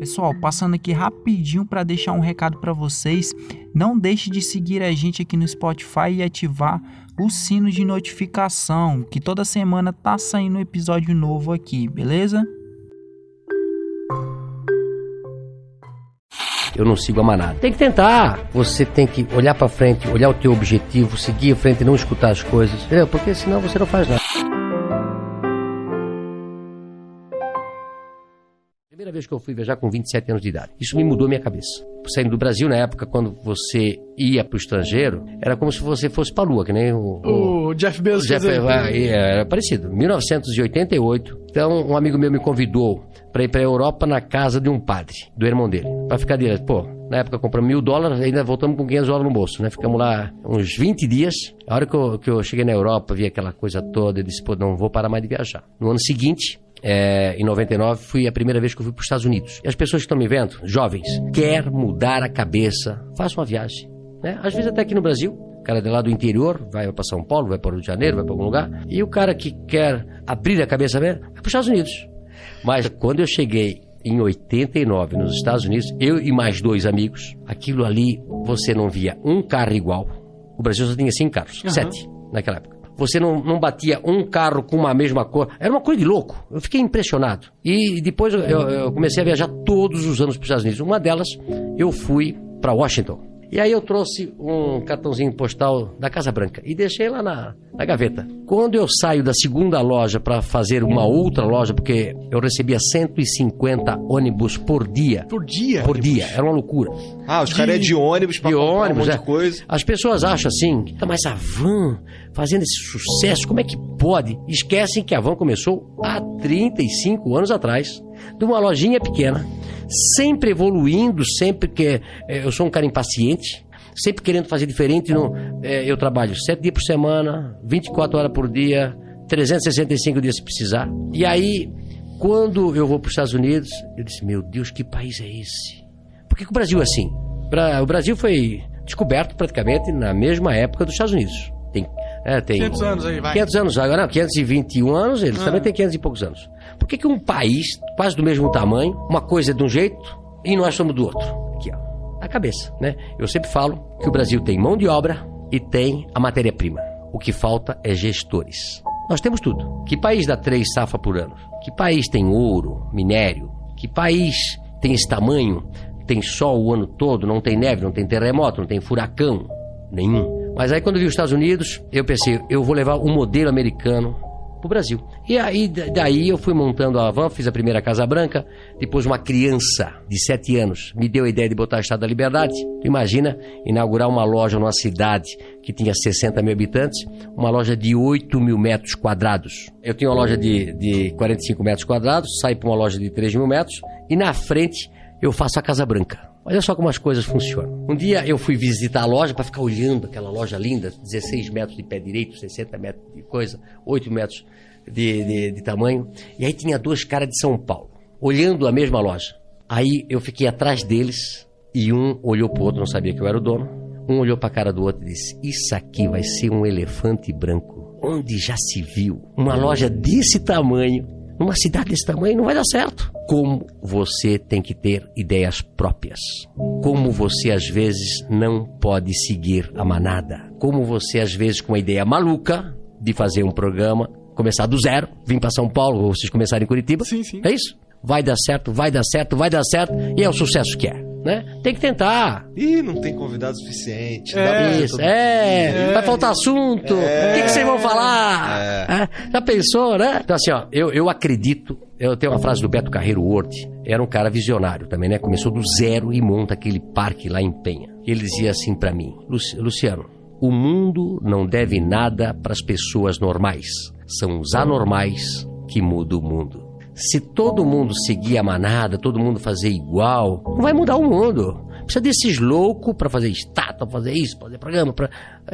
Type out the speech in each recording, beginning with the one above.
Pessoal, passando aqui rapidinho para deixar um recado para vocês. Não deixe de seguir a gente aqui no Spotify e ativar o sino de notificação, que toda semana tá saindo um episódio novo aqui, beleza? Eu não sigo a manada. Tem que tentar. Você tem que olhar para frente, olhar o teu objetivo, seguir em frente e não escutar as coisas, entendeu? Porque senão você não faz nada. Vez que eu fui viajar com 27 anos de idade. Isso me mudou minha cabeça. Saindo do Brasil, na época, quando você ia para o estrangeiro, era como se você fosse para a lua, que nem o, O Jeff Bezos. o Jeff, ah, era parecido. 1988. Então, um amigo meu me convidou para ir para a Europa na casa de um padre, do irmão dele, para ficar direto. Pô, na época compramos mil dólares, ainda voltamos com 500 dólares no bolso, né? Ficamos lá uns 20 dias. A hora que eu, que eu cheguei na Europa, vi aquela coisa toda, eu disse, pô, não vou parar mais de viajar. No ano seguinte, é, em 99, fui a primeira vez que eu fui para os Estados Unidos. E as pessoas que estão me vendo, jovens, quer mudar a cabeça, faça uma viagem. Né? Às vezes até aqui no Brasil, o cara de lá do interior vai para São Paulo, vai para o Rio de Janeiro, vai para algum lugar. E o cara que quer abrir a cabeça mesmo, vai para os Estados Unidos. Mas quando eu cheguei em 89 nos Estados Unidos, eu e mais dois amigos, aquilo ali você não via um carro igual. O Brasil só tinha cinco carros, sete naquela época. Você não, não batia um carro com uma mesma cor. Era uma coisa de louco. Eu fiquei impressionado. E depois eu, eu- comecei a viajar todos os anos para os Estados Unidos. Uma delas, eu fui para Washington. E aí eu trouxe um cartãozinho postal da Casa Branca e deixei lá na, na gaveta. Quando eu saio da segunda loja para fazer uma outra loja, porque eu recebia 150 ônibus por dia. Por dia? Por dia, era uma loucura. Ah, os caras é de ônibus comprar ônibus, um monte é. de coisa. As pessoas acham assim, "Tá, mas a van fazendo esse sucesso, como é que pode? Esquecem que a van começou há 35 anos atrás, de uma lojinha pequena, sempre evoluindo, sempre que eh, eu sou um cara impaciente, sempre querendo fazer diferente. No, eh, eu trabalho sete dias por semana, 24 horas por dia, 365 dias se precisar. E aí, quando eu vou para os Estados Unidos, eu disse: Meu Deus, que país é esse? Por que, que o Brasil é assim? Pra- o Brasil foi descoberto praticamente na mesma época dos Estados Unidos. É, tem 500 anos aí, vai. 500 anos, agora não, 521 anos, eles Ah. também têm 500 e poucos anos. Por que, que um país, quase do mesmo tamanho, uma coisa é de um jeito e nós somos do outro? Aqui, ó, a cabeça, né? Eu sempre falo que o Brasil tem mão de obra e tem a matéria-prima. O que falta é gestores. Nós temos tudo. Que país dá três safra por ano? Que país tem ouro, minério? Que país tem esse tamanho? Tem sol o ano todo, não tem neve, não tem terremoto, não tem furacão nenhum. Mas aí quando eu vi os Estados Unidos, eu pensei, eu vou levar o modelo americano pro Brasil. E aí da- daí eu fui montando a van, fiz a primeira Casa Branca, depois uma criança de 7 anos me deu a ideia de botar a Estado da Liberdade. Tu imagina inaugurar uma loja numa cidade que tinha 60 mil habitantes, uma loja de 8 mil metros quadrados. Eu tinha uma loja de, de 45 metros quadrados, saí para uma loja de 3 mil metros e na frente eu faço a Casa Branca. Olha só como as coisas funcionam. Um dia eu fui visitar a loja para ficar olhando aquela loja linda, 16 metros de pé direito, 60 metros de coisa, 8 metros de, de- de tamanho. E aí tinha dois caras de São Paulo, olhando a mesma loja. Aí eu fiquei atrás deles e um olhou pro outro, não sabia que eu era o dono. Um olhou para a cara do outro e disse: Isso aqui vai ser um elefante branco. Onde já se viu uma loja desse tamanho numa cidade desse tamanho não vai dar certo. Como você tem que ter ideias próprias. Como você às vezes não pode seguir a manada. Como você às vezes com uma ideia maluca de fazer um programa, começar do zero, vir para São Paulo ou vocês começarem em Curitiba. Sim, sim. É isso? Vai dar certo, vai dar certo, vai dar certo e é o sucesso que é. Né? Tem que tentar. Ih, não tem convidado suficiente. É, Isso, todo- é, vai faltar assunto. O que, que vocês vão falar? É, Já pensou, né? Então, assim, ó, eu, eu acredito. Eu tenho uma frase do Beto Carreiro Ward. Era um cara visionário também, né? Começou do zero e monta aquele parque lá em Penha. Ele dizia assim pra mim: "Luci- Luciano, o mundo não deve nada para as pessoas normais. São os anormais que mudam o mundo. Se todo mundo seguir a manada, todo mundo fazer igual, não vai mudar o mundo. Precisa desses loucos para fazer estátua, fazer isso, fazer programa, pra...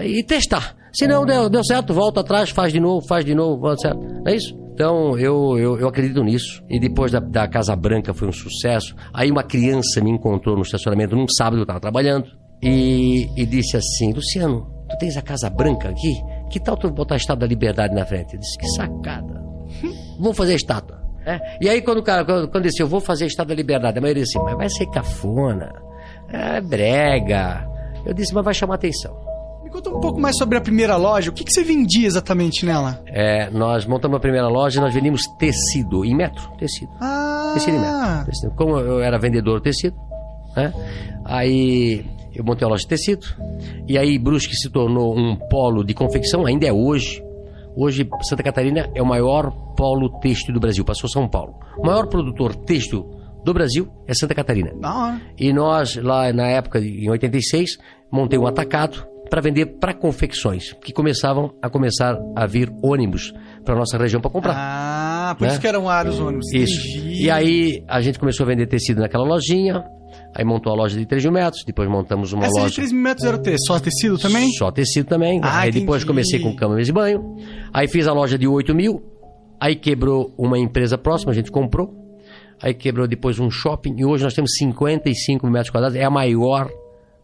e testar. Se não deu, deu certo, volta atrás, faz de novo, faz de novo, volta certo. É isso? Então, eu, eu, eu acredito nisso. E depois da, da Casa Branca foi um sucesso. Aí uma criança me encontrou no estacionamento num sábado, eu estava trabalhando, e, e disse assim, Luciano, tu tens a Casa Branca aqui? Que tal tu botar a Estátua da Liberdade na frente? Eu disse, que sacada. Vamos fazer a estátua. É, E aí quando o cara, quando, quando disse, eu vou fazer Estado da Liberdade, a maioria disse, mas vai ser cafona, é brega. Eu disse, mas vai chamar atenção. Me conta um pouco mais sobre a primeira loja. O que, que você vendia exatamente nela? É, nós montamos a primeira loja e nós vendíamos tecido, em metro, tecido. Ah, Tecido em metro. Tecido. Como eu era vendedor de tecido, né? Aí eu montei a loja de tecido. E aí Brusque se tornou um polo de confecção, ainda é hoje. Hoje Santa Catarina é o maior polo têxtil do Brasil, passou São Paulo. O maior produtor têxtil do Brasil é Santa Catarina. hora. E nós, lá na época, em 86, montei um atacado para vender para confecções, que começavam a começar a vir ônibus para nossa região para comprar. Ah, por Né? isso que eram vários ônibus. Isso. Entendi. E aí a gente começou a vender tecido naquela lojinha, aí montou a loja de 3 mil metros, depois montamos uma Essa de loja. 3 mil metros era o quê? Só tecido também? Só tecido também. Ah, aí depois entendi. comecei com cama, mesa e banho. Aí fiz a loja de 8 mil. Aí quebrou uma empresa próxima, a gente comprou. Aí quebrou depois um shopping. E hoje nós temos 55 mil metros quadrados. É a maior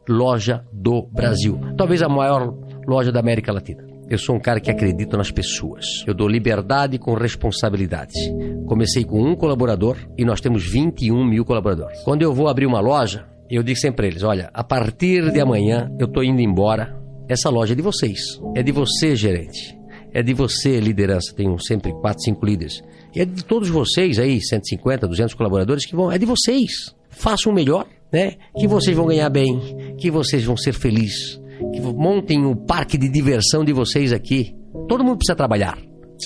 loja do Brasil. Talvez a maior loja da América Latina. Eu sou um cara que acredita nas pessoas. Eu dou liberdade com responsabilidade. Comecei com um colaborador e nós temos 21 mil colaboradores. Quando eu vou abrir uma loja, eu digo sempre para eles: olha, a partir de amanhã eu estou indo embora. Essa loja é de vocês. É de você, gerente. É de você, liderança. Tenho sempre quatro, cinco líderes. E é de todos vocês aí, 150, 200 colaboradores que vão. É de vocês. Façam o melhor, né? Que vocês vão ganhar bem. Que vocês vão ser felizes. Que montem o parque de diversão de vocês aqui. Todo mundo precisa trabalhar.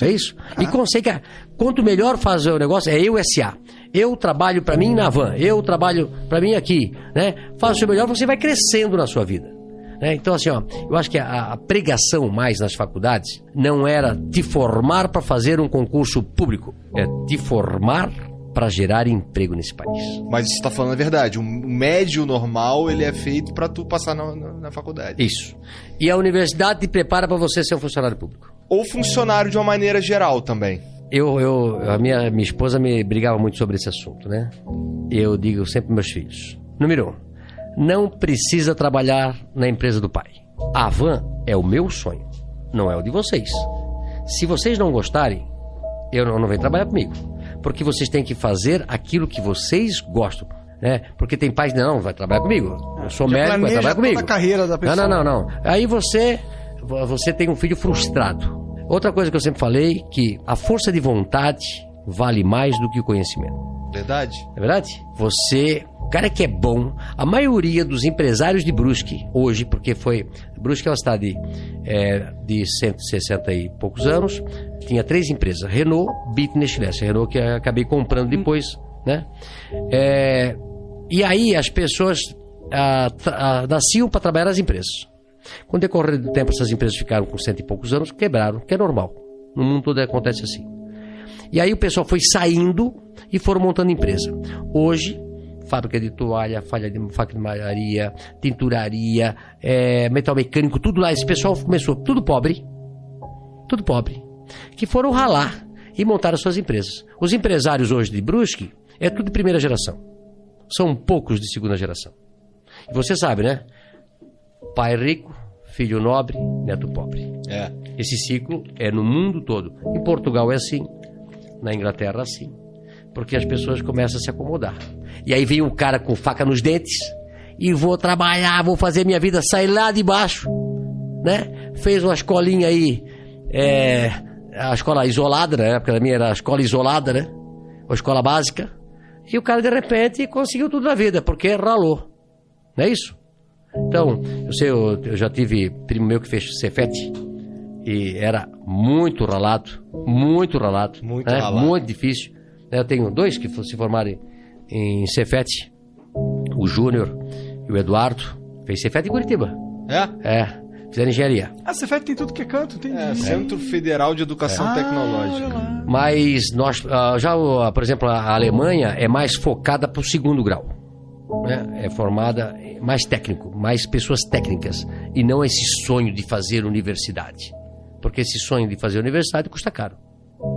É isso? E consegue. Quanto melhor fazer o negócio, é eu SA. Eu trabalho para mim na van, eu trabalho para mim aqui, né? Faça o seu melhor, você vai crescendo na sua vida. né? Então, assim, ó, eu acho que a, a pregação mais nas faculdades não era te formar para fazer um concurso público, é te formar para gerar emprego nesse país. Mas você tá falando a verdade. O médio normal, ele é feito pra tu passar na, na- na faculdade. Isso. E a universidade te prepara para você ser um funcionário público. Ou funcionário de uma maneira geral também. Eu, eu, a minha, minha esposa me brigava muito sobre esse assunto, né? Eu digo sempre para meus filhos: número um, não precisa trabalhar na empresa do pai. A van é o meu sonho, não é o de vocês. Se vocês não gostarem, eu não, não venho trabalhar comigo. Porque vocês têm que fazer aquilo que vocês gostam. Né? Porque tem pais que não, vai trabalhar comigo. Eu sou Já médico, vai trabalhar toda comigo. a carreira da pessoa. Não, não, não, não. Aí você, você tem um filho frustrado. Outra coisa que eu sempre falei, que a força de vontade vale mais do que o conhecimento. Verdade? É verdade? Você, o cara que é bom, a maioria dos empresários de Brusque, hoje, porque foi. Brusque é uma cidade é, de 160 e poucos anos, tinha três empresas: Renault, Bit e Renault que acabei comprando depois, né? É, e aí as pessoas tra- ah, nasciam para trabalhar nas empresas. Com o decorrer do tempo, essas empresas ficaram com cento e poucos anos, quebraram, que é normal. No mundo todo acontece assim. E aí o pessoal foi saindo e foram montando empresa. Hoje, fábrica de toalha, falha de malharia, tinturaria, é, metal mecânico, tudo lá. Esse pessoal começou, tudo pobre, tudo pobre, que foram ralar e montaram suas empresas. Os empresários hoje de Brusque é tudo de primeira geração. São poucos de segunda geração. E você sabe, né? Pai rico, filho nobre, neto pobre. É. Esse ciclo é no mundo todo. Em Portugal é assim, na Inglaterra assim, porque as pessoas começam a se acomodar. E aí vem um cara com faca nos dentes e vou trabalhar, vou fazer minha vida sair lá de baixo, né? Fez uma escolinha aí, é, a escola isolada, né? Porque a minha era a escola isolada, né? Uma escola básica. E o cara de repente conseguiu tudo na vida, porque ralou. Não é isso? Então, eu sei, eu, eu já tive primo meu que fez Cefete e era muito ralado, muito ralado, Muito né? ralado. muito difícil. Eu tenho dois que se formaram em- em Cefete, o Júnior e o Eduardo, fez Cefete em Curitiba. É? É, fizeram engenharia. Ah, Cefet tem tudo que é canto, tem. É, Centro Federal de Educação Ah, Tecnológica. lá. Mas nós, ah, já, o- por exemplo, a Alemanha é mais focada para o segundo grau. né? É formada mais técnico, mais pessoas técnicas. E não esse sonho de fazer universidade. Porque esse sonho de fazer universidade custa caro.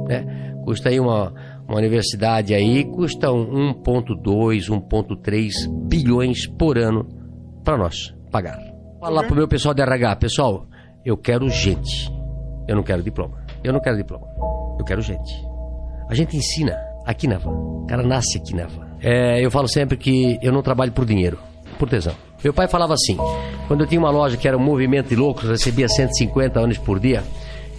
né? Custa aí uma, uma universidade aí, custa um 1,2, 1,3 bilhões por ano para nós pagar. Falar pro meu pessoal de RH, pessoal, eu quero gente. Eu não quero diploma. Eu não quero diploma. Eu quero gente. A gente ensina. aqui na van. O cara nasce aqui na van. É, eu falo sempre que eu não trabalho por dinheiro, por tesão. Meu pai falava assim, quando eu tinha uma loja que era um movimento de loucos, recebia 150 anos por dia,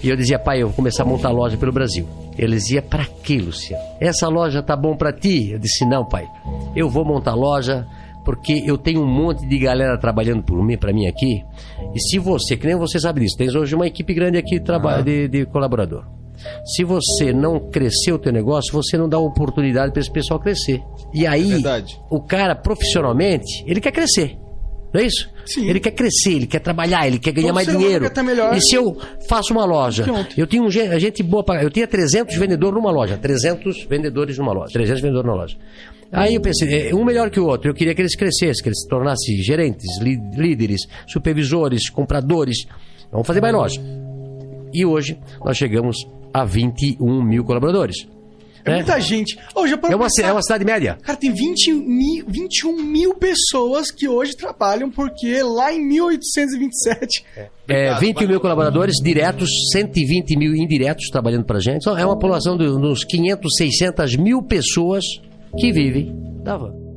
e eu dizia, pai, eu vou começar a montar loja pelo Brasil. Ele dizia, pra quê, Luciano? Essa loja tá bom pra ti? Eu disse, não, pai, eu vou montar loja porque eu tenho um monte de galera trabalhando por mim, para mim aqui. E se você, que nem você sabe disso, tens hoje uma equipe grande aqui de, trabalho, de, de colaborador. Se você não crescer o teu negócio, você não dá oportunidade para esse pessoal crescer. E aí, verdade. o cara profissionalmente, ele quer crescer. Não é isso? Sim. Ele quer crescer, ele quer trabalhar, ele quer ganhar Todo mais dinheiro. E se eu faço uma loja, Pronto. eu tinha um gen- gente boa para, eu tinha 300 vendedores numa loja, 300 vendedores numa loja, 300 vendedores numa loja. Aí eu pensei, é, um melhor que o outro, eu queria que eles crescessem, que eles se tornassem gerentes, líderes, supervisores, compradores. Vamos fazer mais loja. E hoje nós chegamos a 21 mil colaboradores. É né? muita gente. Parou É uma, pensar? é uma cidade média. Cara, tem 20 mil, 21 mil pessoas que hoje trabalham, porque lá em 1827. É, 20 mil colaboradores diretos, 120 mil indiretos trabalhando pra gente. Então, é uma população de uns 500, 600 mil pessoas que vivem da van.